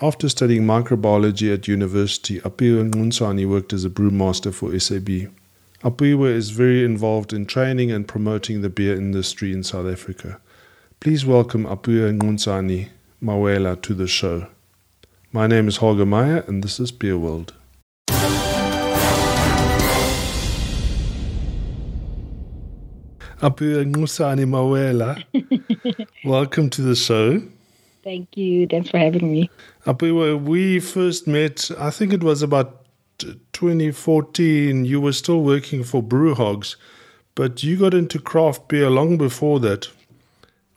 After studying microbiology at university, Apiwa Nxusani worked as a brewmaster for SAB. Apiwa is very involved in training and promoting the beer industry in South Africa. Please welcome Apiwa Nxusani Mawela to the show. My name is Holger Meyer, and this is Beer World. Apiwa Nxusani Mawela, welcome to the show. Thank you. Thanks for having me. Apiwa, we first met, I think it was about 2014. You were still working for Brewhogs, but you got into craft beer long before that.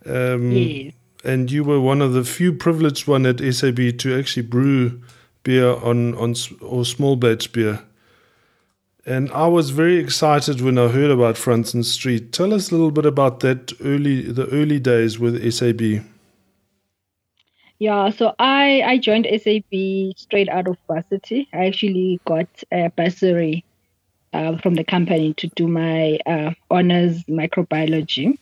Um, yes. And you were one of the few privileged one at SAB to actually brew beer on, on or small batch beer. And I was very excited when I heard about Francis Street. Tell us a little bit about that early the early days with SAB. Yeah, so I, I joined SAB straight out of varsity. I actually got a bursary uh, from the company to do my uh, honors microbiology.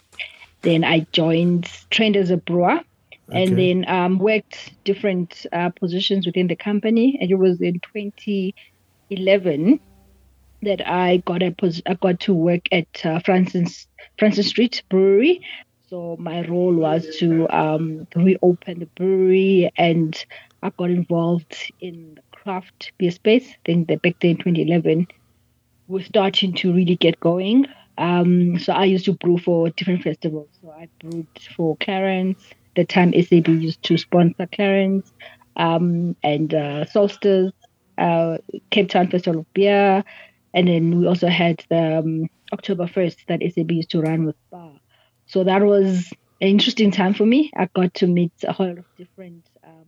Then I joined, trained as a brewer, okay. and then um, worked different uh, positions within the company. And it was in 2011 that I got a pos- I got to work at uh, Francis Francis Street Brewery so my role was to um, reopen the brewery, and I got involved in the craft beer space. I think that back then, 2011, we're starting to really get going. Um, so I used to brew for different festivals. So I brewed for Clarens. The time SAB used to sponsor Clarens um, and uh, Solstice, uh, Cape Town Festival of Beer, and then we also had the um, October 1st that SAB used to run with Bar. So that was an interesting time for me. I got to meet a whole lot of different um,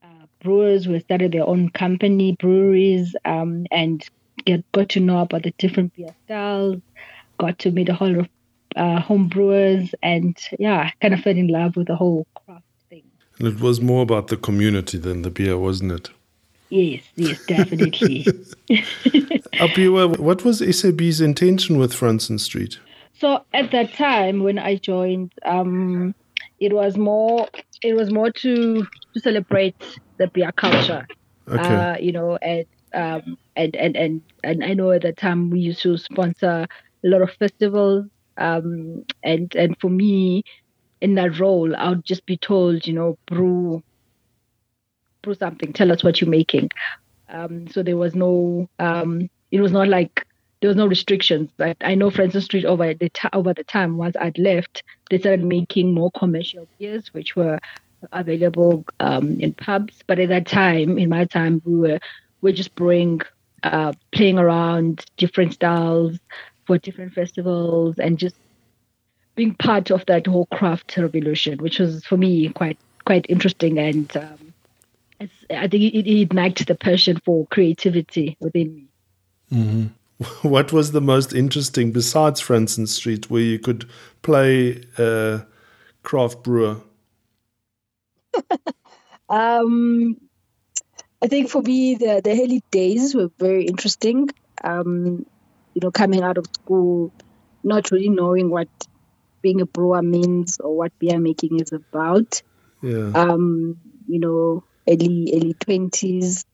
uh, brewers who started their own company, breweries, um, and get got to know about the different beer styles. Got to meet a whole lot of uh, home brewers, and yeah, kind of fell in love with the whole craft thing. And it was more about the community than the beer, wasn't it? Yes, yes, definitely. Apiwa, what was SAB's intention with Francis Street? So at that time when I joined, um, it was more it was more to to celebrate the beer culture. Okay. Uh, you know, and um, and and and and I know at that time we used to sponsor a lot of festivals. Um, and and for me, in that role, I would just be told, you know, brew brew something. Tell us what you're making. Um, so there was no. Um, it was not like there was no restrictions. But I know Francis Street over the t- over the time once I'd left, they started making more commercial beers, which were available um, in pubs. But at that time, in my time, we were we just brewing, uh, playing around different styles for different festivals, and just being part of that whole craft revolution, which was for me quite quite interesting and. Um, I think it, it ignited the passion for creativity within me. Mm-hmm. what was the most interesting besides Francis Street, where you could play a craft brewer? um, I think for me, the the early days were very interesting. Um, you know, coming out of school, not really knowing what being a brewer means or what beer making is about. Yeah. Um, you know, early early twenties,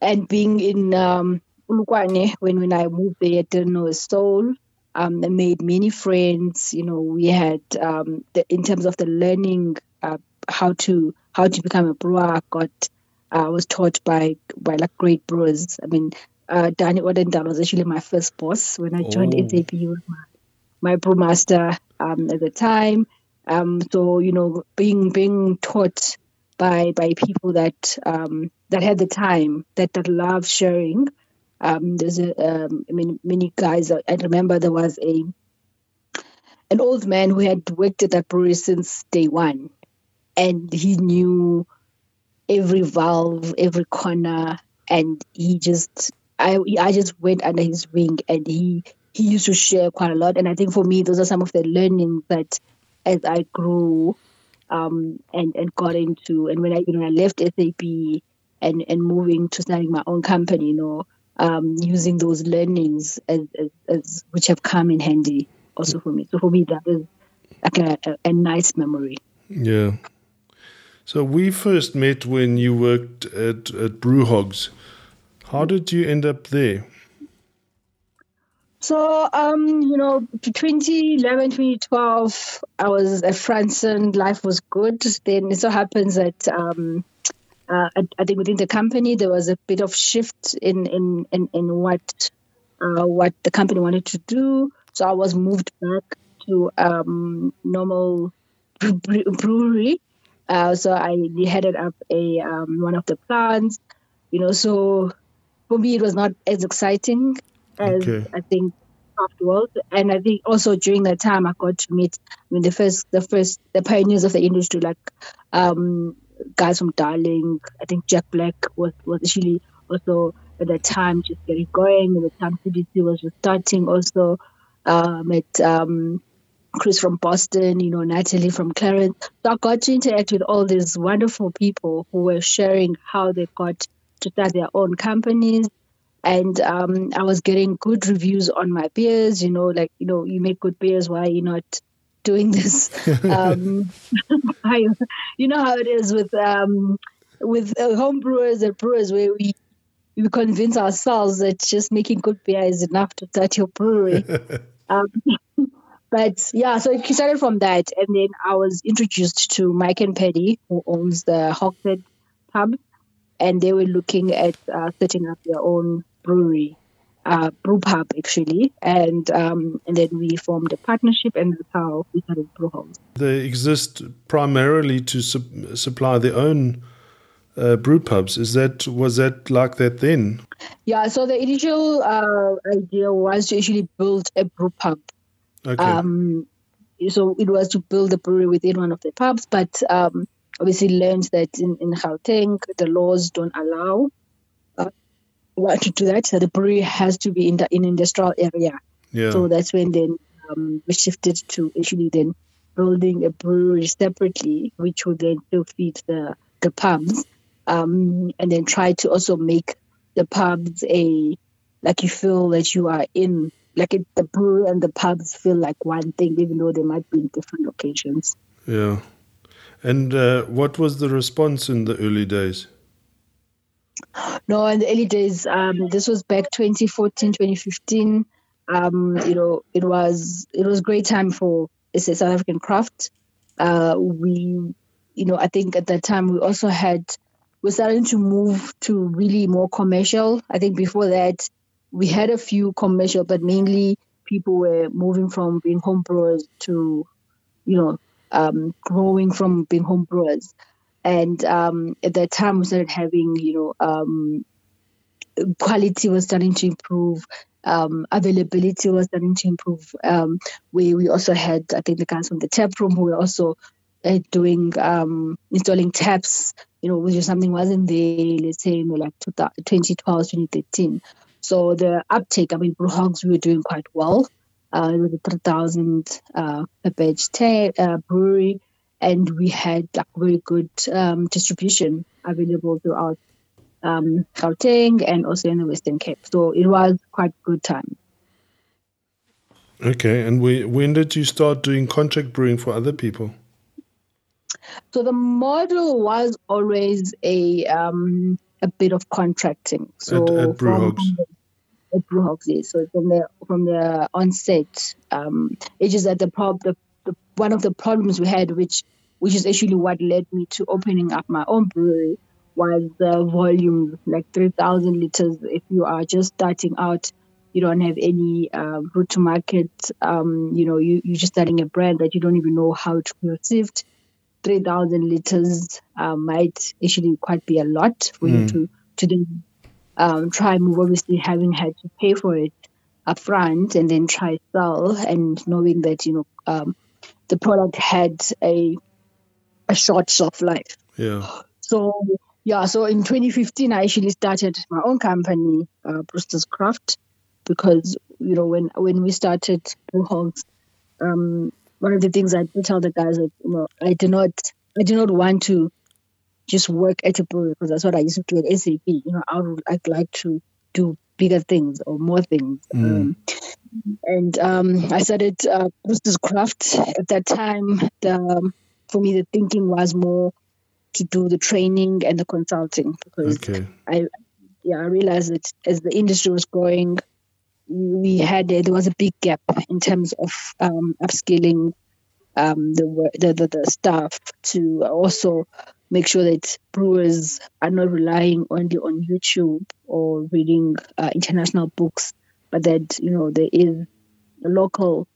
and being in um, Polokwane, when, when I moved there, I didn't know a soul. Um, I made many friends. You know, we had um, the, in terms of the learning uh, how to how to become a brewer. I got I uh, was taught by by like great brewers. I mean, uh, Danny Odendaal was actually my first boss when I joined oh. Was my, my brewmaster um, at the time. Um, so you know, being being taught by by people that um, that had the time that that love sharing um, there's a, um, I mean, many guys. I remember there was a an old man who had worked at that brewery since day one, and he knew every valve, every corner, and he just, I, I just went under his wing, and he he used to share quite a lot. And I think for me, those are some of the learnings that, as I grew, um, and and got into, and when I you know I left SAB and and moving to starting my own company, you know um, using those learnings as, as, as, which have come in handy also for me. So for me, that is like a, a, a nice memory. Yeah. So we first met when you worked at, at Brewhogs. How did you end up there? So, um, you know, 2011, 2012, I was at Franson. Life was good. Then it so happens that um, uh, I, I, think within the company there was a bit of shift in in in, in what uh, what the company wanted to do. So I was moved back to um, normal brewery uh, so I headed up a um, one of the plants, you know. So for me, it was not as exciting as okay. I think afterwards. And I think also during that time, I got to meet I mean the first the first the pioneers of the industry, like um, guys from Darling. I think Jack Black was was actually also at that time just getting going. At the time, CBC was just starting. Also uh, met um, Chris from Boston, you know, Natalie from Clarens. So I got to interact with all these wonderful people who were sharing how they got to start their own companies. And um, I was getting good reviews on my beers, you know, like, you know, you make good beers, why are you not doing this? um, you know how it is with um, with uh, home brewers and brewers where we we convince ourselves that just making good beer is enough to start your brewery. um, but yeah, so it started from that, and then I was introduced to Mike and Paddy, who owns the Hogshead pub, and they were looking at uh, setting up their own brewery, uh, brew pub actually, and um, and then we formed a partnership, and that's how we started Brewhogs. They exist primarily to su- supply their own uh, brew pubs. Is that was that like that then? Yeah. So the initial uh, idea was to actually build a brew pub Okay. Um, so it was to build a brewery within one of the pubs, but um, obviously learned that in, in Gauteng, the laws don't allow to do that. So the brewery has to be in the in industrial area. Yeah. So that's when then um, we shifted to actually then building a brewery separately, which would then still feed the the pubs, um, and then try to also make the pubs a like you feel that you are in like it, the brewery and the pubs feel like one thing, even though they might be in different locations. Yeah. And uh, what was the response in the early days? No, in the early days, um, this was back 2014, 2015. Um, you know, it was it was great time for it's a South African craft. Uh, we, you know, I think at that time we also had we're starting to move to really more commercial. I think before that, we had a few commercial, but mainly people were moving from being home brewers to, you know, um, growing from being home brewers. And um, at that time, we started having, you know, um, quality was starting to improve, um, availability was starting to improve. Um, we we also had, I think, the guys from the tap room who were also uh, doing um, installing taps, you know, which is something wasn't there, let's say, in like 2012, 2013. So the uptake, I mean, Brewhogs, we were doing quite well. Uh, it was a 3,000 uh, per batch t- uh, brewery, and we had like very good um, distribution available throughout um, Gauteng and also in the Western Cape. So it was quite good time. Okay, and we, when did you start doing contract brewing for other people? So the model was always a um, a bit of contracting. So at, at Brewhogs. At Brewhogs, yes. So from the from the onset, um, it's just that the, prob- the, the one of the problems we had, which which is actually what led me to opening up my own brewery, was the volume, like three thousand liters. If you are just starting out, you don't have any uh, route to market. Um, you know, you you're just starting a brand that you don't even know how to be received 3,000 liters uh, might actually quite be a lot for mm. you to, to then um, try move, obviously having had to pay for it upfront and then try sell and knowing that, you know, um, the product had a, a short shelf life. Yeah. So, yeah, so in 2015, I actually started my own company, uh, Brewster's Craft, because, you know, when, when we started Brewhogs, um, one of the things I do tell the guys that you know I do not I do not want to just work at a brewery because that's what I used to do at SAB. You know, I would I'd like to do bigger things or more things. Mm. Um, and um, I started uh, Brewster's Craft at that time. The, for me, the thinking was more to do the training and the consulting because okay. I yeah I realized that as the industry was growing, we had there was a big gap in terms of um, upskilling um, the, the, the the staff to also make sure that brewers are not relying only on YouTube or reading uh, international books, but that you know there is local,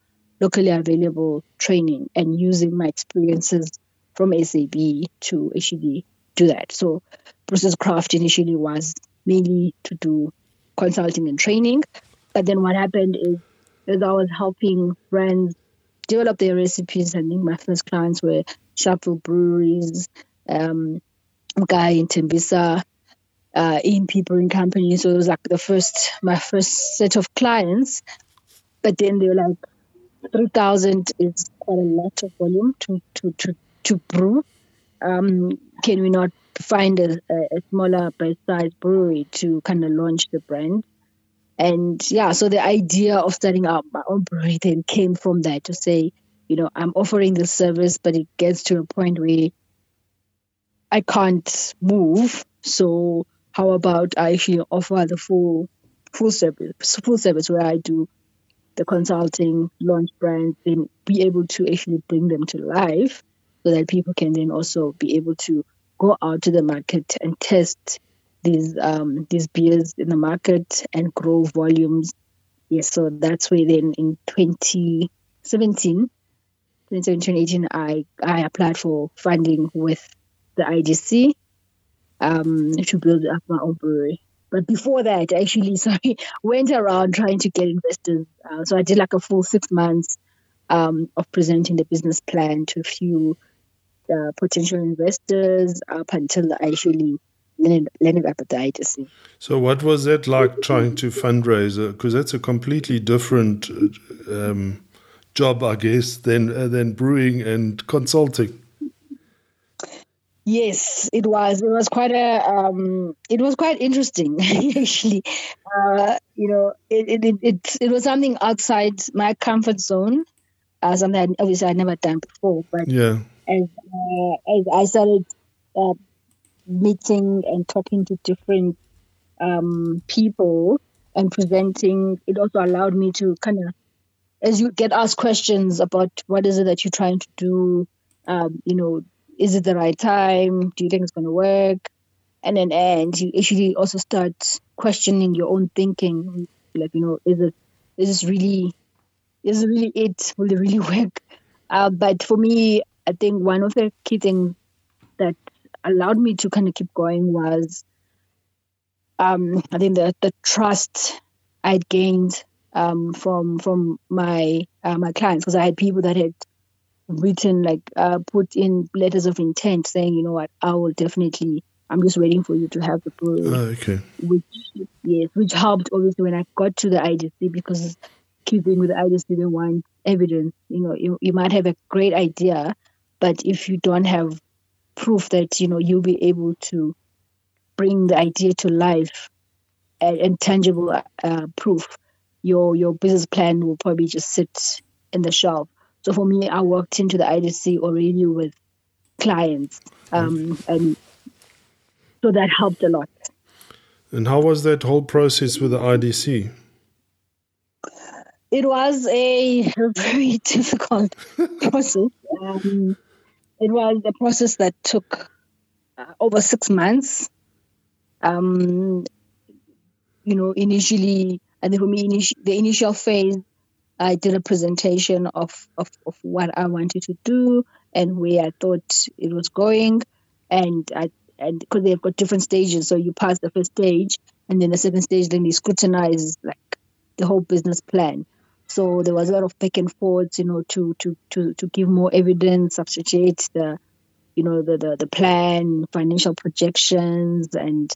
locally available training and using my experiences from SAB to actually do that. So, Brewster's Craft initially was mainly to do consulting and training, but then what happened is as I was helping brands develop their recipes, I think my first clients were Shuffle Breweries, um, guy in Tembisa, uh, in people in companies. So it was like the first, my first set of clients. But then they were like, 3,000 is quite a lot of volume to, to, to, to brew. Um, can we not find a, a smaller bite-sized brewery to kind of launch the brand? And yeah, so the idea of starting up my own brewery then came from that to say, you know, I'm offering this service, but it gets to a point where I can't move. So how about I actually offer the full full service full service where I do the consulting, launch brands, and be able to actually bring them to life so that people can then also be able to go out to the market and test these um, these beers in the market and grow volumes. Yes, so that's where then in 2017, 2017, 2018, I, I applied for funding with the IDC um, to build up my own brewery. But before that, actually, sorry, went around trying to get investors. Uh, so I did like a full six months um, of presenting the business plan to a few uh, potential investors up until I actually landed, up at the. So, what was that like trying to fundraise? Because that's a completely different um, job, I guess, than uh, than brewing and consulting. Yes, it was. It was quite a. Um, it was quite interesting, actually. Uh, you know, it, it it it was something outside my comfort zone. Uh, something I, obviously I'd never done before. But yeah, as uh, as I started uh, meeting and talking to different um, people and presenting, it also allowed me to kind of, as you get asked questions about what is it that you're trying to do, um, you know, is it the right time? Do you think it's going to work? And then, and you actually also start questioning your own thinking. Like, you know, is it, is this really, is it really it? Will it really work? Uh, but for me, I think one of the key things that allowed me to kind of keep going was, um, I think the the trust I'd gained um, from from my uh, my clients because I had people that had written like uh, put in letters of intent saying, you know what, I will definitely. I'm just waiting for you to have the brewery. Oh, okay. Which yes, which helped obviously when I got to the IDC because keeping with the IDC they want evidence. You know, you, you might have a great idea, but if you don't have proof that you know you'll be able to bring the idea to life and, and tangible uh, proof, your your business plan will probably just sit in the shelf. So for me, I worked into the IDC already with clients, um, and so that helped a lot. And how was that whole process with the IDC? It was a very difficult process. Um, it was a process that took uh, over six months. Um, you know, initially, and for me, initi- the initial phase I did a presentation of, of, of what I wanted to do and where I thought it was going. And I and because they've got different stages, so you pass the first stage, and then the second stage, then they scrutinize like the whole business plan. So there was a lot of back and forth, you know, to to to to give more evidence, substantiate the, you know, the the, the plan, financial projections, and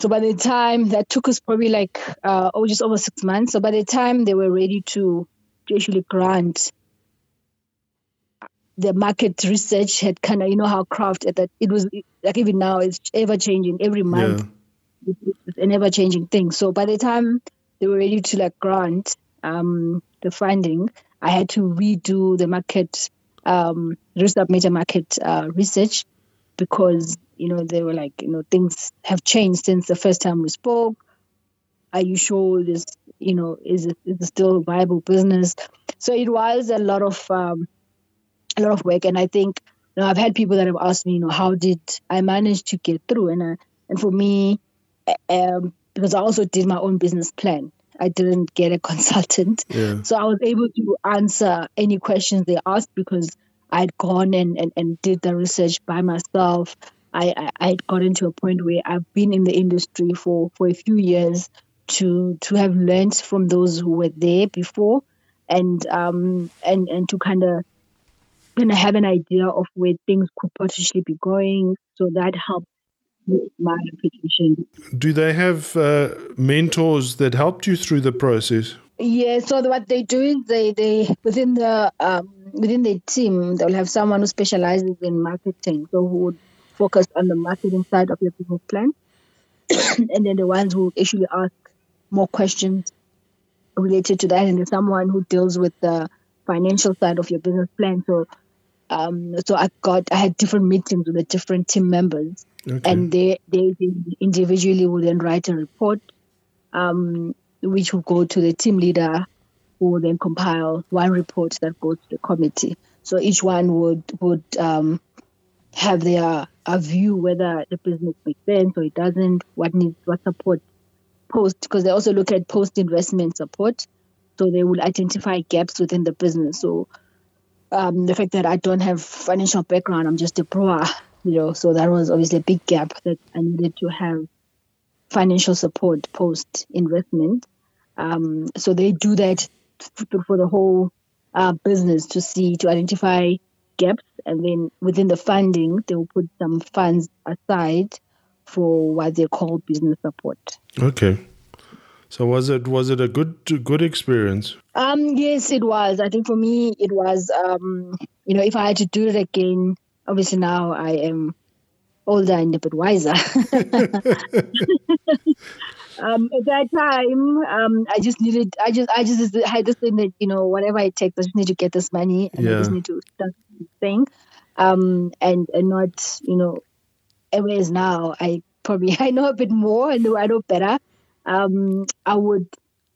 so by the time that took us probably like uh, oh just over six months. So by the time they were ready to, to actually grant the market research had kind of you know how craft that it was like even now it's ever changing every month yeah. it's an ever changing thing so by the time they were ready to like grant um, the funding i had to redo the market um, resubmit a market uh, research because you know they were like, you know, things have changed since the first time we spoke. Are you sure this, you know, is it, is it still a viable business? So it was a lot of um, a lot of work, and I think you know, I've had people that have asked me, you know, how did I manage to get through? And uh, and for me, um, because I also did my own business plan. I didn't get a consultant. Yeah. So I was able to answer any questions they asked because I'd gone and, and, and did the research by myself. I, I, had gotten to a point where I've been in the industry for, for a few years to to have learned from those who were there before and um and, and to kind of kind of have an idea of where things could potentially be going. So that helped my application. Do they have uh, mentors that helped you through the process? Yeah, so what they do is they, they within the um, within the team they'll have someone who specializes in marketing, so who would focus on the marketing side of your business plan, and then the ones who actually ask more questions related to that, and there's someone who deals with the financial side of your business plan. So, um, so I got I had different meetings with the different team members, Okay. and they, they they individually would then write a report, um, which will go to the team leader, who will then compile one report that goes to the committee. So each one would would um, have their a view whether the business makes sense or it doesn't, what needs what support post because they also look at post investment support. So they will identify gaps within the business. So um, the fact that I don't have financial background, I'm just a pro, you know, so that was obviously a big gap that I needed to have financial support post investment. Um, so they do that for the whole uh, business to see to identify gaps, and then within the funding, they will put some funds aside for what they call business support. Okay. So was it was it a good good experience? Um, yes, it was. I think for me, it was. Um, you know, if I had to do it again, obviously now I am older and a bit wiser. um, at that time, um, I just needed. I just, I just had this thing that you know, whatever it takes, I just need to get this money, and I just need to start this thing, um, and and not, you know, whereas now I probably I know a bit more and I know better. Um, I would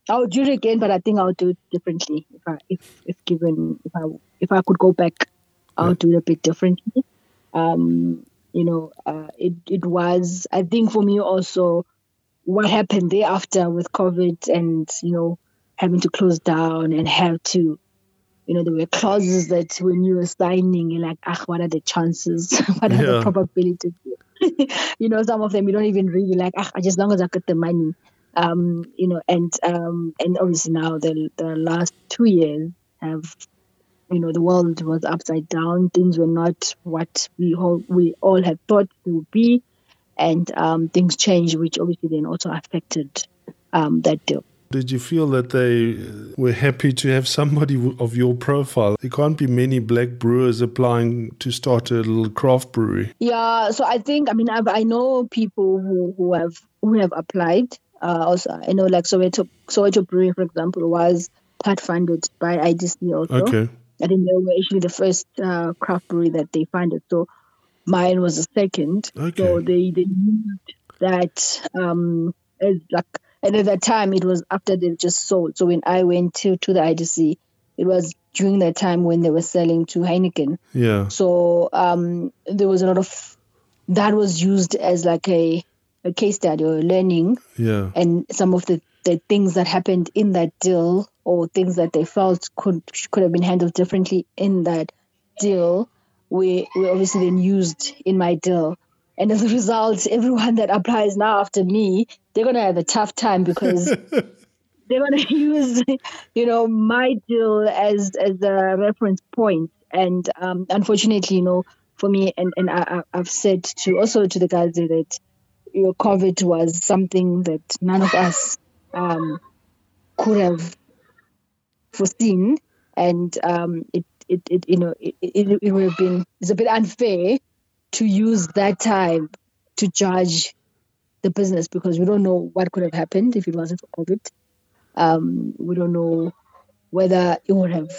I would do it again, but I think I'll do it differently if I if, if given if I if I could go back, I'll do it a bit differently. Um, you know, uh, it it was I think for me also what happened thereafter with COVID and you know having to close down and have to you know there were clauses that when you were signing you're like ah what are the chances? What are Yeah. the probabilities? You know some of them you don't even really like ah as long as I get the money. Um, you know, and um, and obviously now the the last two years have, you know, the world was upside down. Things were not what we all we all had thought they would be, and um, things changed, which obviously then also affected um, that deal. Did you feel that they uh, were happy to have somebody of your profile? There can't be many black brewers applying to start a little craft brewery. Yeah, so I think I mean I've, I know people who, who have who have applied. Uh, also, I know like Soweto Soweto Brewery, for example, was part funded by IDC also. Okay. I think they were actually the first uh, craft brewery that they funded. So mine was the second. Okay. So they they used that um as like and at that time it was after they just sold. So when I went to to the IDC, it was during that time when they were selling to Heineken. Yeah. So um, there was a lot of that was used as like a, a case study or learning, Yeah. and some of the, the things that happened in that deal or things that they felt could could have been handled differently in that deal were, were obviously then used in my deal. And as a result, everyone that applies now after me, they're gonna have a tough time because they're going to use, you know, my deal as as a reference point. And um, unfortunately, you know, for me, and and I, I- I've said to also to the guys that your know, COVID was something that none of us um, could have foreseen, and um, it, it, it you know it, it, it would have been it's a bit unfair to use that time to judge the business because we don't know what could have happened if it wasn't for COVID. Um, we don't know whether it would have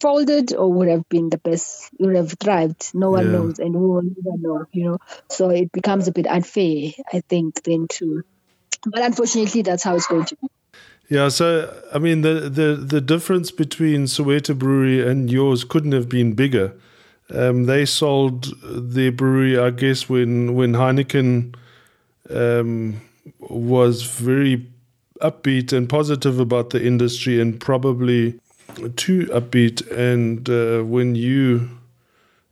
folded or would have been the best, would have thrived. No one yeah. knows, and we will never know, you know. So it becomes a bit unfair, I think, then too. But unfortunately, that's how it's going to be. Yeah, so I mean the, the, the difference between Soweto Brewery and yours couldn't have been bigger. Um, they sold their brewery, I guess, when when Heineken um, was very upbeat and positive about the industry, and probably too upbeat. And uh, when you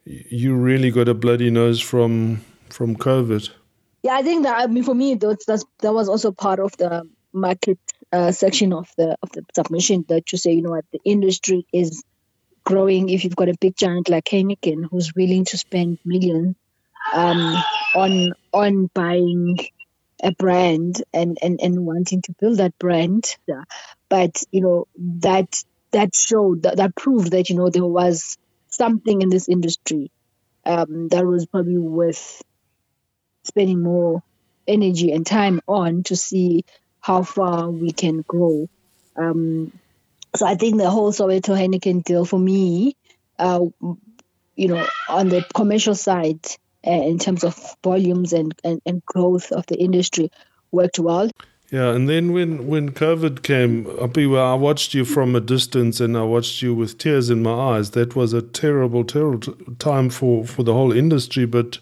you really got a bloody nose from from COVID. Yeah, I think that I mean for me that's, that's that was also part of the market uh, section of the of the submission that you say, you know what, the industry is growing. If you've got a big giant like Heineken who's willing to spend millions um, on on buying a brand and, and, and wanting to build that brand, but you know that that showed that, that proved that you know there was something in this industry um, that was probably worth spending more energy and time on to see how far we can grow. Um, so I think the whole Soweto Heineken deal for me, uh, you know, on the commercial side, uh, in terms of volumes and, and, and growth of the industry, worked well. Yeah, and then when, when COVID came, I watched you from a distance and I watched you with tears in my eyes. That was a terrible, terrible time for, for the whole industry. But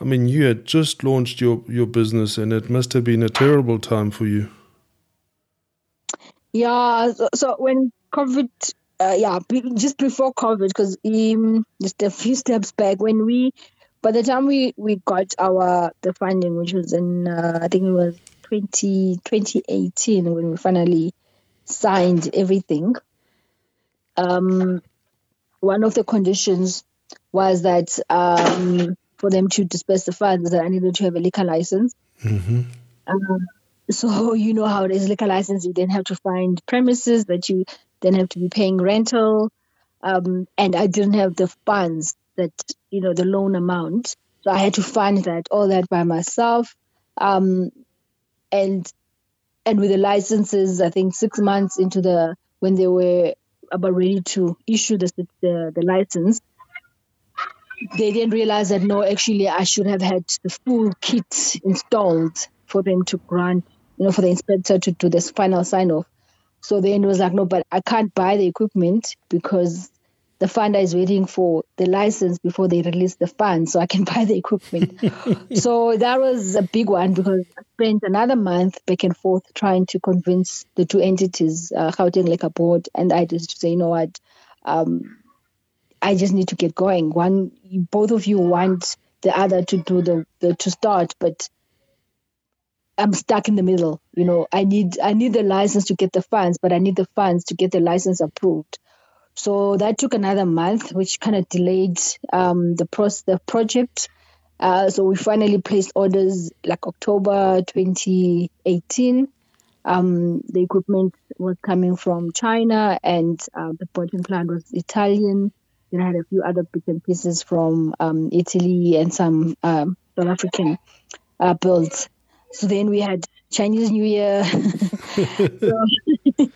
I mean, you had just launched your, your business, and it must have been a terrible time for you. Yeah. So, when COVID, uh, yeah, just before COVID, because um, just a few steps back, when we, by the time we we got our the funding, which was in uh, I think it was 20, 2018 when we finally signed everything. Um, one of the conditions was that um, for them to disperse the funds that I needed to have a liquor license. Mm-hmm. Um, so you know how it is liquor license. You then have to find premises that you then have to be paying rental, um, and I didn't have the funds that you know the loan amount, so I had to fund that all that by myself, um, and and with the licenses, I think six months into the when they were about ready to issue the the, the license, they didn't realize that no, actually, I should have had the full kit installed for them to grant, you know, for the inspector to do this final sign off. So then it was like, no, but I can't buy the equipment because the funder is waiting for the license before they release the fund so I can buy the equipment. so that was a big one because I spent another month back and forth trying to convince the two entities, uh, Gauteng Liquor Board and I just to say, you know what, um, I just need to get going. One, both of you want the other to do the, the to start, but I'm stuck in the middle. You know, I need I need the license to get the funds, but I need the funds to get the license approved. So that took another month, which kind of delayed um, the process, the project. Uh, so we finally placed orders like October 2018. Um, the equipment was coming from China, and uh, the bottling plant was Italian. Then I had a few other bits and pieces from um, Italy and some um, South African uh, builds. So then we had Chinese New Year. so,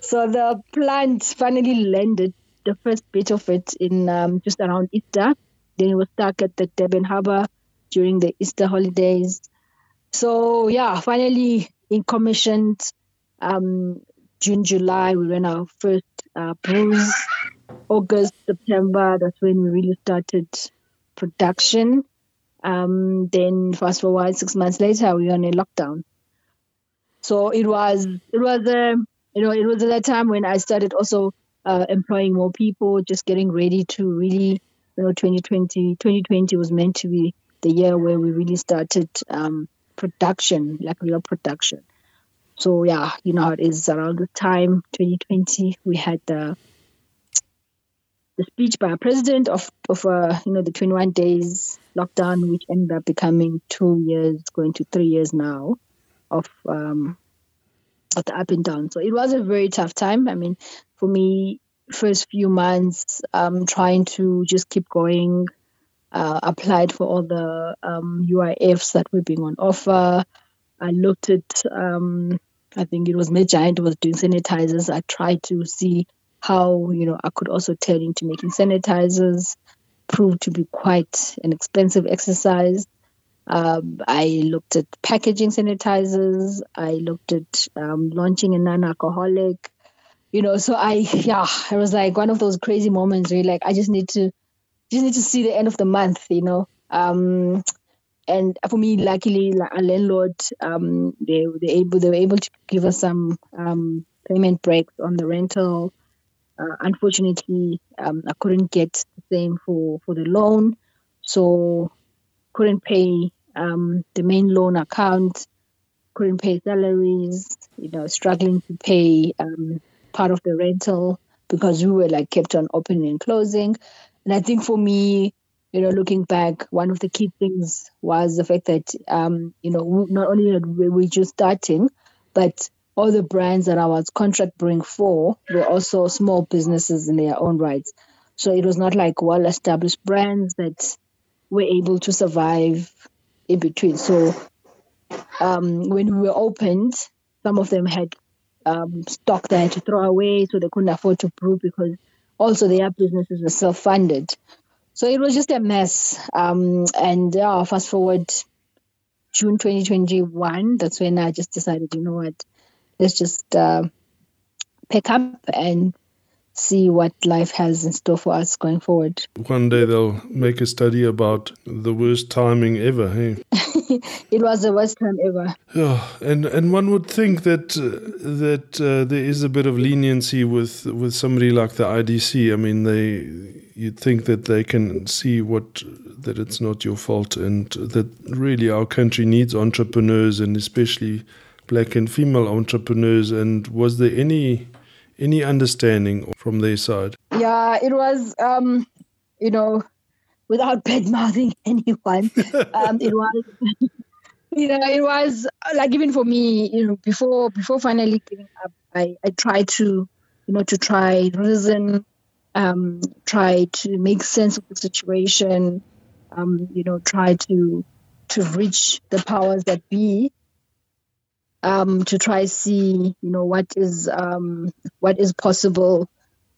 so, the plant finally landed the first bit of it in um, just around Easter. Then it was stuck at the Durban Harbour during the Easter holidays. So yeah, finally in commissioned um, June, July, we ran our first uh, brews. August, September, that's when we really started production. Um, then fast forward six months later, we were in a lockdown. So it was it was a um, you know it was at that time when I started also uh, employing more people, just getting ready to really you know 2020 2020 was meant to be the year where we really started um, production, like real production. So yeah, you know how it is around the time 2020 we had the the speech by a president of of uh, you know the 21 days lockdown, which ended up becoming two years, going to three years now, of um, of the up and down. So it was a very tough time. I mean, for me, first few months, um, trying to just keep going. Uh, applied for all the um, UIFs that were being on offer. I looked at, um, I think it was Mad Giant was doing sanitizers. I tried to see how you know I could also turn into making sanitizers. Proved to be quite an expensive exercise. Um, I looked at packaging sanitizers. I looked at um, launching a non-alcoholic. You know, so I yeah, I was like one of those crazy moments where like I just need to just need to see the end of the month. You know, um, and for me, luckily, our landlord, um, they they able they were able to give us some um, payment breaks on the rental. Uh, unfortunately, um, I couldn't get the same for for the loan, so couldn't pay um, the main loan account, couldn't pay salaries. You know, struggling to pay um, part of the rental because we were like kept on opening and closing. And I think for me, you know, looking back, one of the key things was the fact that, um, you know, not only were we just starting, but all the brands that I was contract bring for were also small businesses in their own rights. So it was not like well established brands that were able to survive in between. So um, when we were opened, some of them had um, stock they had to throw away, so they couldn't afford to brew because also their businesses were self funded. So it was just a mess. Um, and uh, fast forward June 2021, that's when I just decided, you know what, let's just uh, pick up and see what life has in store for us going forward. One day they'll make a study about the worst timing ever, hey? it was the worst time ever. Yeah, and and one would think that uh, that uh, there is a bit of leniency with with somebody like the IDC. I mean, they you'd think that they can see what that it's not your fault, and that really our country needs entrepreneurs, and especially black and female entrepreneurs. And was there any any understanding from their side? Yeah, it was. Um, you know, without bad mouthing anyone. um, it was, you know, it was like even for me, you know, before before finally giving up, I I tried to, you know, to try reason, um, try to make sense of the situation, um, you know, try to to reach the powers that be. Um, to try see, you know, what is um, what is possible,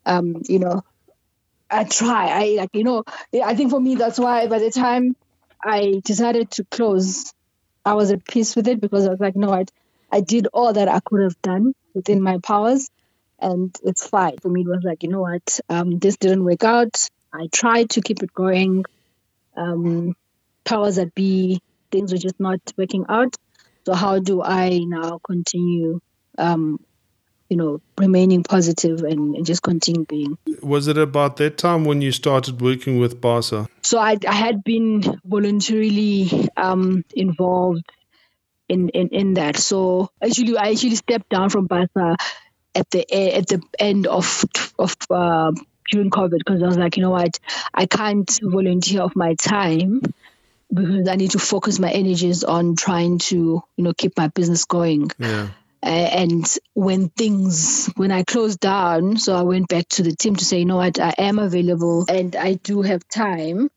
um, you know, I try. I like you know. I think for me that's why by the time I decided to close, I was at peace with it because I was like, no, I, I did all that I could have done within my powers, and it's fine. For me, it was like, you know what, um, this didn't work out. I tried to keep it going. Um, powers that be, things were just not working out. So how do I now continue um, you know, remaining positive and, and, just continue being. Was it about that time when you started working with BASA? So I, I had been voluntarily um, involved in, in, in that. So actually, I actually stepped down from BASA at the at the end of of uh, June COVID because I was like, you know what, I can't volunteer of my time because I need to focus my energies on trying to you know keep my business going. Yeah. Uh, and when things, when I closed down, so I went back to the team to say, you know what, I am available and I do have time.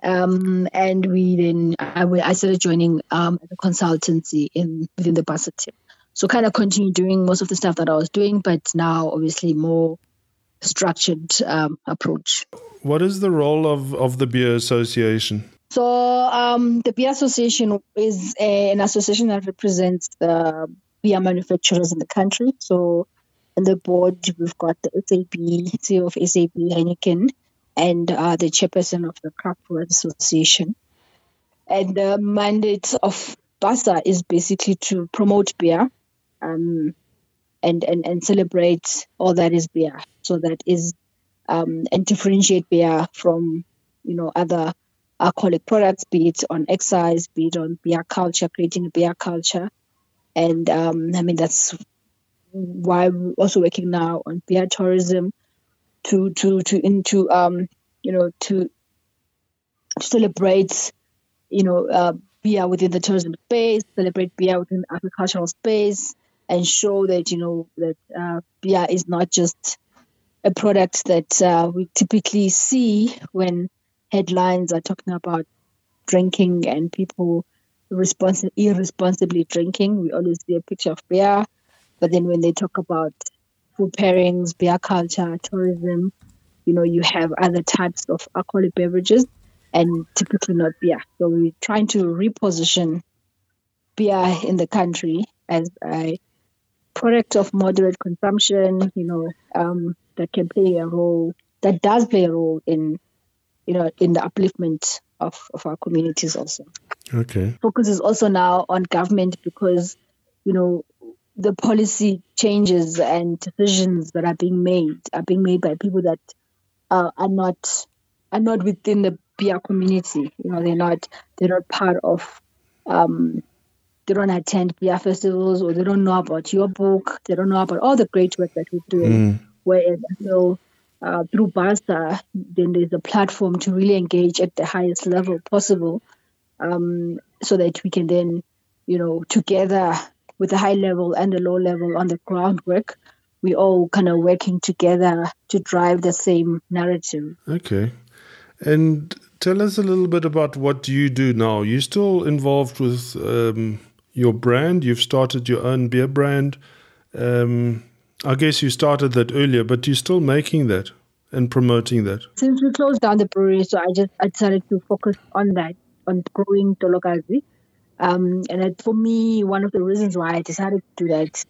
Um, and we then, I, I started joining um, the consultancy in within the BASA team. So kind of continue doing most of the stuff that I was doing, but now obviously more structured um, approach. What is the role of, of the Beer Association? So um, the Beer Association is a, an association that represents the beer manufacturers in the country. So on the board, we've got the SAB, CEO of SAB Heineken, and uh, the chairperson of the Craft Brewers Association. And the mandate of BASA is basically to promote beer um, and, and, and celebrate all that is beer. So that is, um, and differentiate beer from, you know, other alcoholic products, be it on excise, be it on beer culture, creating a beer culture. And um, I mean that's why we're also working now on beer tourism to to to into um, you know to, to celebrate you know uh, beer within the tourism space, celebrate beer within the agricultural space, and show that you know that uh, beer is not just a product that uh, we typically see when headlines are talking about drinking and people irresponsibly drinking. We always see a picture of beer, but then when they talk about food pairings, beer culture, tourism. You know, you have other types of alcoholic beverages and typically not beer. So we're trying to reposition beer in the country as a product of moderate consumption, you know, um, that can play a role, that does play a role in, you know, in the upliftment of, of our communities also. Okay. Focus is also now on government because, you know, the policy changes and decisions that are being made are being made by people that uh, are not are not within the beer community. You know, they're not they're not part of um, they don't attend beer festivals or they don't know about your book. They don't know about all the great work that we're doing. Mm. Whereas so uh, through BASA, then there's a platform to really engage at the highest level possible, um, so that we can then, you know, together with the high level and the low level on the groundwork, we all kind of working together to drive the same narrative. Okay, and tell us a little bit about what you do now. You're still involved with um, your brand. You've started your own beer brand. Um, I guess you started that earlier, but you're still making that and promoting that. Since we closed down the brewery, so I just I decided to focus on that, on growing Tolokazi. Um, and it, for me, one of the reasons why I decided to do that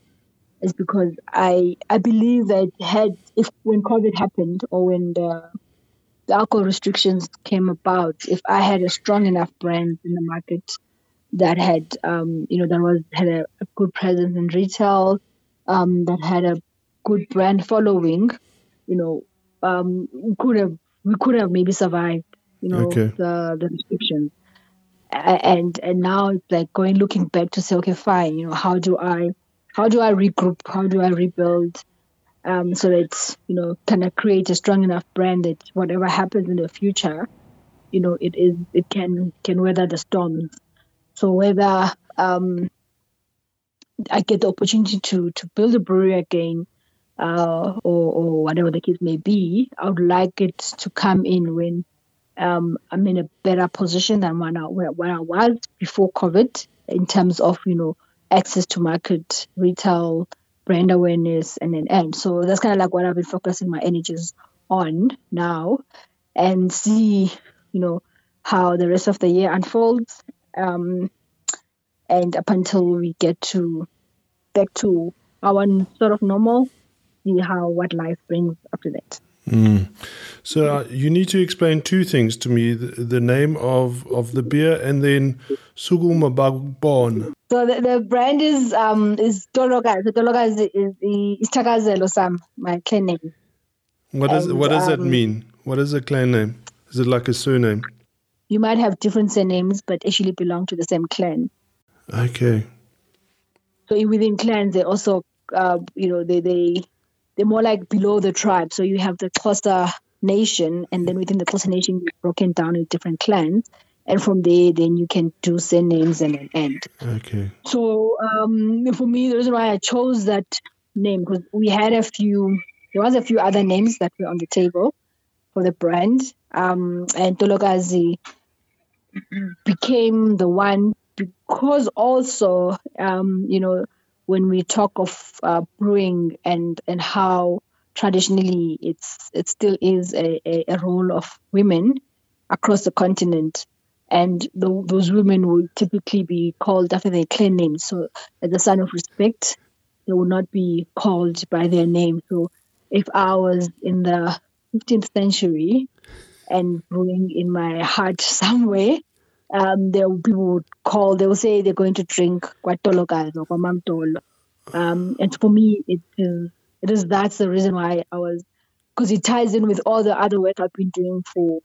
is because I I believe that had if when COVID happened or when the the alcohol restrictions came about, if I had a strong enough brand in the market that had um, you know that was had a, a good presence in retail, um, that had a good brand following, you know, um, we could have we could have maybe survived, you know, okay. the the restrictions. And and now it's like going looking back to say, okay, fine, you know, how do I how do I regroup? How do I rebuild? Um, so that you know, kind of create a strong enough brand that whatever happens in the future, you know, it is it can can weather the storms. So whether um, I get the opportunity to to build a brewery again, uh, or, or whatever the case may be, I would like it to come in when um, I'm in a better position than when I, where, I was before COVID in terms of, you know, access to market, retail, brand awareness, and then end. So that's kind of like what I've been focusing my energies on now and see, you know, how the rest of the year unfolds. Um, and up until we get to back to our sort of normal see how what life brings after that. Mm. So uh, you need to explain two things to me: the, the, name of, of the beer and then Suguma Bagbon. So the, the brand is um is Toloka. So Toloka is is, is Sam, my clan name. What does what does um, that mean? What is a clan name? Is it like a surname? You might have different surnames, but actually belong to the same clan. Okay. So within clans, they also, uh, you know, they they they're more like below the tribe. So you have the Xhosa nation, and then within the Xhosa nation, you're broken down in different clans. And from there, then you can do surnames and an end. Okay. So um, for me, the reason why I chose that name because we had a few, there was a few other names that were on the table for the brand, um, and Tolokazi became the one because also, um, you know, when we talk of uh, brewing and and how traditionally it's it still is a, a, a role of women across the continent. And the, those women will typically be called after their clan names so as a sign of respect they will not be called by their name. So if i was in the 15th century and brewing in my heart somewhere um, there will people would call, they will say they're going to drink Kwatolokas or Kwamamtolo. Um, and for me, it is, it is that's the reason why I was, because it ties in with all the other work I've been doing for,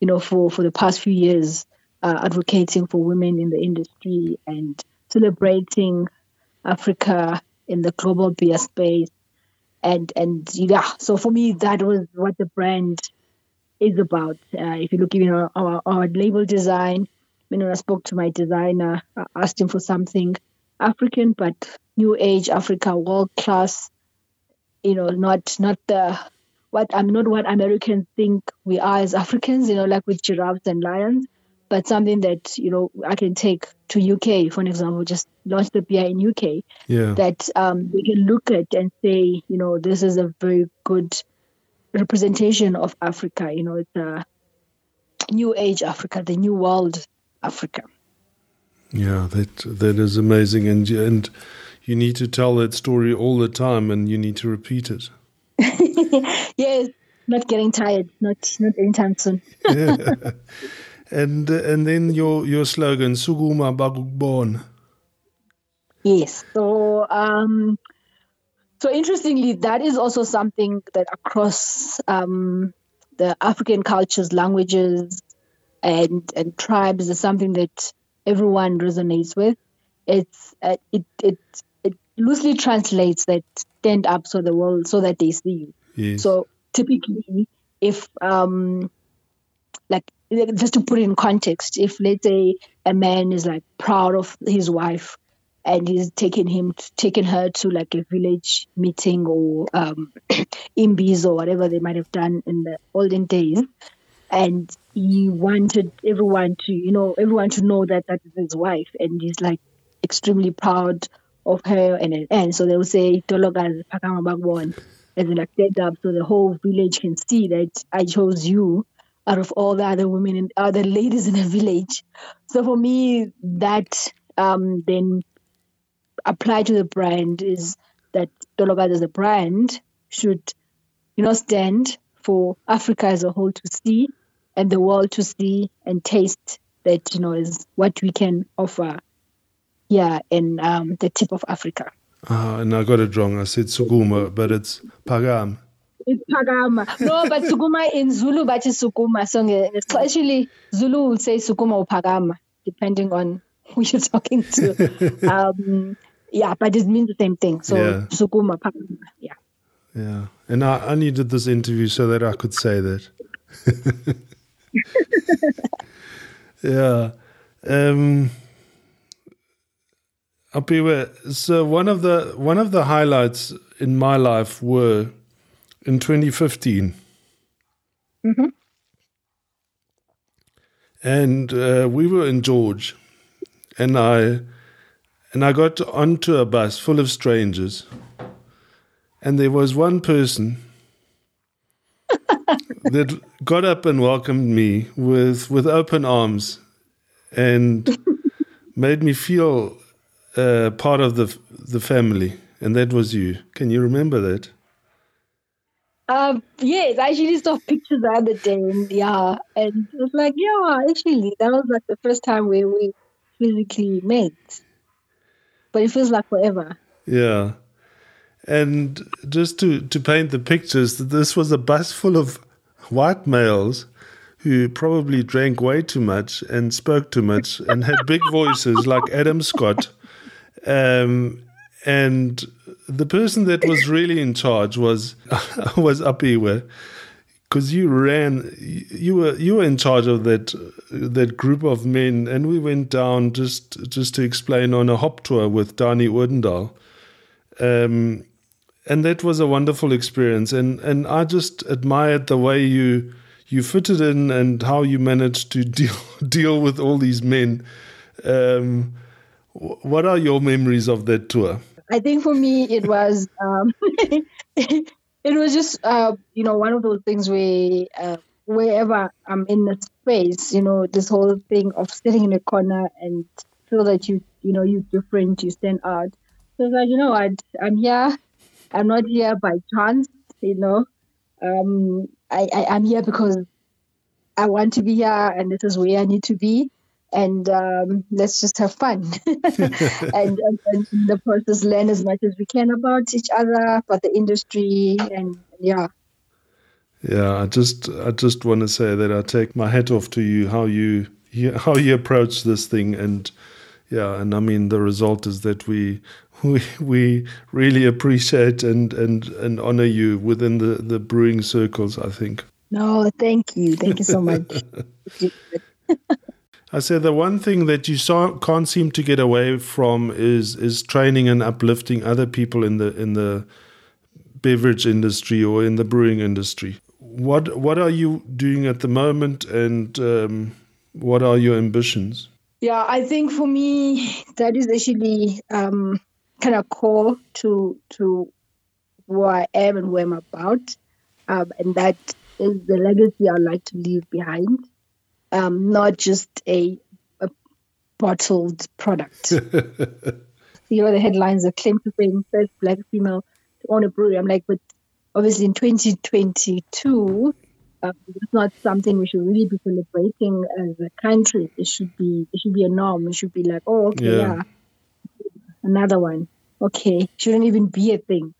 you know, for, for the past few years, uh, advocating for women in the industry and celebrating Africa in the global beer space. And, and yeah, so for me, that was what the brand is about. Uh, if you look even our, our, our label design, when I spoke to my designer, I asked him for something African, but new age Africa, world class. You know, not not the what I'm not what Americans think we are as Africans. You know, like with giraffes and lions, but something that you know I can take to UK, for example, just launch the beer in UK. Yeah. That um, we can look at and say, you know, this is a very good representation of Africa. You know, it's a new age Africa, the new world Africa. Yeah, that that is amazing, and and you need to tell that story all the time, and you need to repeat it. yes, not getting tired, not not anytime soon. yeah. And uh, and then your your slogan, Sukuma Bakukubona. Yes. So um, so interestingly, that is also something that across um, the African cultures, languages, and and tribes is something that everyone resonates with. It's uh, it it it loosely translates that stand up so the world so that they see you. Yes. So typically, if um, like just to put it in context, if let's say a man is like proud of his wife and he's taking him taking her to like a village meeting or um imbies or whatever they might have done in the olden days and he wanted everyone to you know everyone to know that that is his wife. And he's like extremely proud of her. And and so they will say Tolokazi Pakama as like stand up so the whole village can see that I chose you out of all the other women and other ladies in the village. So for me, that um, then applied to the brand is that Tolokazi as a brand should, you know, stand for Africa as a whole to see and the world to see and taste that, you know, is what we can offer here in um, the tip of Africa. Uh, and I got it wrong. I said Sukuma, but it's Pagam. It's Pagama. No, but Sukuma in Zulu, but it's Sukuma. So actually Zulu will say Sukuma or Pagama, depending on who you're talking to. um, yeah, but it means the same thing. So yeah. Sukuma, Pagama. Yeah. Yeah. And I, I needed this interview so that I could say that. yeah. Um, Apiwe, so one of the one of the highlights in my life were in 2015. Mm-hmm. And uh, we were in George, and I and I got onto a bus full of strangers, and there was one person that got up and welcomed me with with open arms, and made me feel uh, part of the the family, and that was you. Can you remember that? Um, yes, I actually saw pictures the other day, and yeah, and it was like, yeah, actually, that was like the first time where we physically met. But it feels like forever. Yeah, and just to to paint the pictures, this was a bus full of white males who probably drank way too much and spoke too much and had big voices like Adam Scott. Um, and the person that was really in charge was was Apiwe because you ran you were you were in charge of that that group of men and we went down just just to explain on a hop tour with Dani Odendaal um, and that was a wonderful experience and and I just admired the way you you fitted in and how you managed to deal deal with all these men um, what are your memories of that tour I think for me it was um, it was just uh, you know one of those things where uh, wherever I'm in the space, you know, this whole thing of sitting in a corner and feel that you you know you're different, you stand out. So it's like you know what, I'm here. I'm not here by chance, you know. Um, I, I I'm here because I want to be here, and this is where I need to be. And um, let's just have fun. And, and, and, the process learn as much as we can about each other about the industry and yeah. Yeah i just i just want to say that i take my hat off to you how you how you approach this thing. And yeah and i mean the result is that we we we really appreciate and and and honor you within the the brewing circles i think no thank you thank you so much I said the one thing that you saw, can't seem to get away from is is training and uplifting other people in the in the beverage industry or in the brewing industry. What what are you doing at the moment, and um, what are your ambitions? Yeah, I think for me that is actually um, kind of core to to who I am and where I'm about, um, and that is the legacy I'd like to leave behind. Um, not just a, a bottled product. you know, the headlines are claim to fame first black female to own a brewery. I'm like, but obviously in 2022, uh, it's not something we should really be celebrating as a country. It should be it should be a norm. It should be like, oh, okay, yeah, yeah. Another one. Okay, shouldn't even be a thing,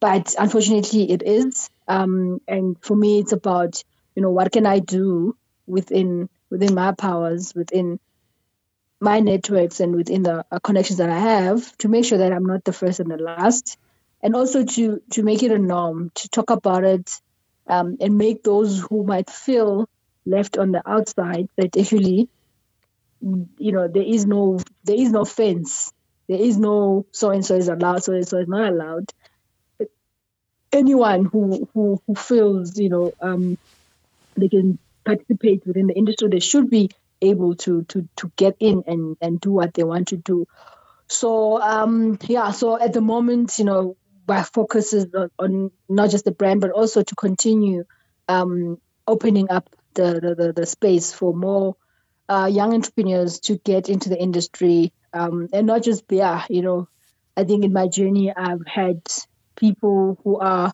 but unfortunately, it is. Um, and for me, it's about you know what can I do within within my powers, within my networks, and within the uh, connections that I have to make sure that I'm not the first and the last, and also to to make it a norm to talk about it um, and make those who might feel left on the outside that actually you know there is no there is no fence there is no so and so is allowed so and so is not allowed. Anyone who who, who feels you know um, they can participate within the industry they should be able to to to get in and and do what they want to do. So um yeah so at the moment you know my focus is on, not just the brand, but also to continue um, opening up the, the, the, the, space for more uh, young entrepreneurs to get into the industry um, and not just beer. You know, I think in my journey, I've had people who are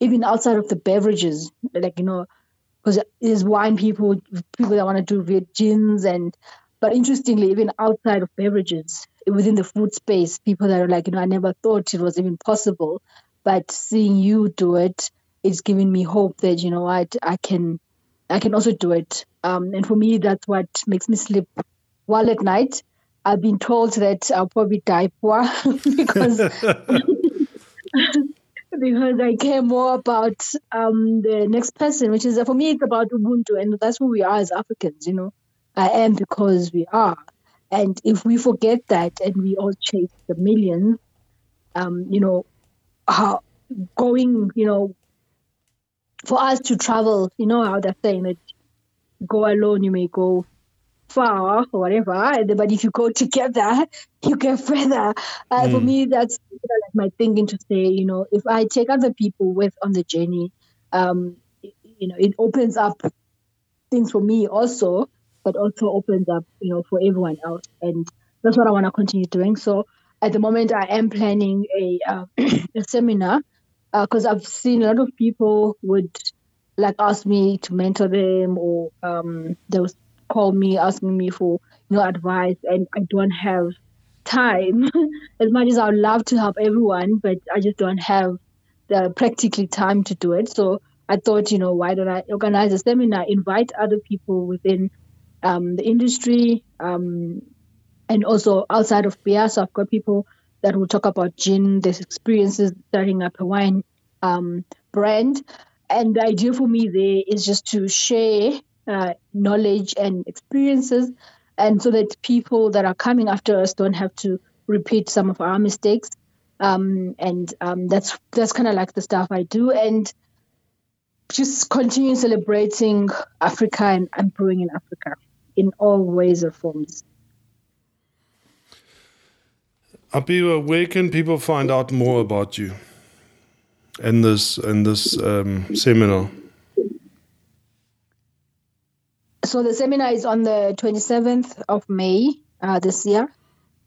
even outside of the beverages, like, you know, because there's wine people, people that want to do gins and, but interestingly, even outside of beverages, within the food space, people that are like, you know, I never thought it was even possible, but seeing you do it, it's giving me hope that you know what I can, I can also do it. Um, and for me, that's what makes me sleep well at night. I've been told that I'll probably die poor because because I care more about um, the next person, which is for me, it's about Ubuntu, and that's who we are as Africans. You know, I am because we are. And if we forget that and we all chase the millions, um, you know, how going, you know, for us to travel, you know how they're saying that go alone, you may go far or whatever, but if you go together, you get further. Uh, mm. For me, that's like my thinking to say, you know, if I take other people with on the journey, um, you know, it opens up things for me also but also opens up, you know, for everyone else. And that's what I want to continue doing. So at the moment, I am planning a, uh, a seminar because uh, I've seen a lot of people would like ask me to mentor them or um, they would call me asking me for you know advice and I don't have time as much as I would love to help everyone but I just don't have the practically time to do it so I thought you know why don't I organize a seminar invite other people within um, the industry, um, and also outside of beer. So I've got people that will talk about gin, their experiences starting up a wine um, brand. And the idea for me there is just to share uh, knowledge and experiences, and so that people that are coming after us don't have to repeat some of our mistakes. Um, and um, that's that's kind of like the stuff I do, and just continue celebrating Africa and, and brewing in Africa in all ways or forms. Apiwe, where can people find out more about you in this in this um, seminar? So the seminar is on the 27th of May uh, this year.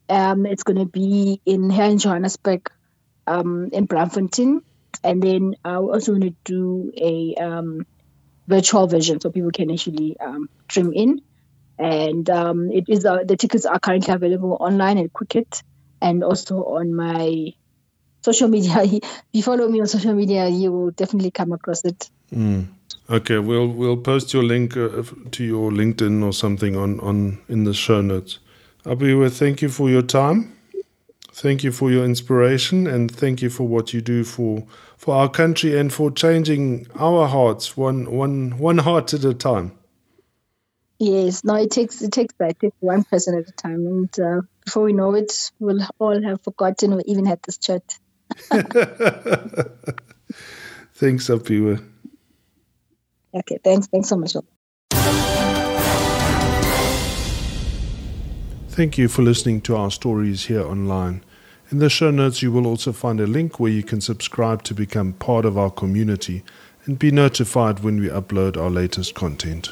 Um, it's going to be in here in Johannesburg, um, in Braamfontein, and then we're also going to do a um, virtual version so people can actually um, stream in and um, it is uh, the tickets are currently available online at Quicket and also on my social media. if you follow me on social media, you will definitely come across it. Mm. Okay, we'll we'll post your link uh, to your LinkedIn or something on on in the show notes. Apiwe, thank you for your time. Thank you for your inspiration and thank you for what you do for for our country and for changing our hearts one one one heart at a time. Yes, no, it takes it takes that. It takes one person at a time, and uh, before we know it, we'll all have forgotten we even had this chat. thanks, Apiwe. Okay, thanks. Thanks so much. Thank you for listening to our stories here online. In the show notes, you will also find a link where you can subscribe to become part of our community and be notified when we upload our latest content.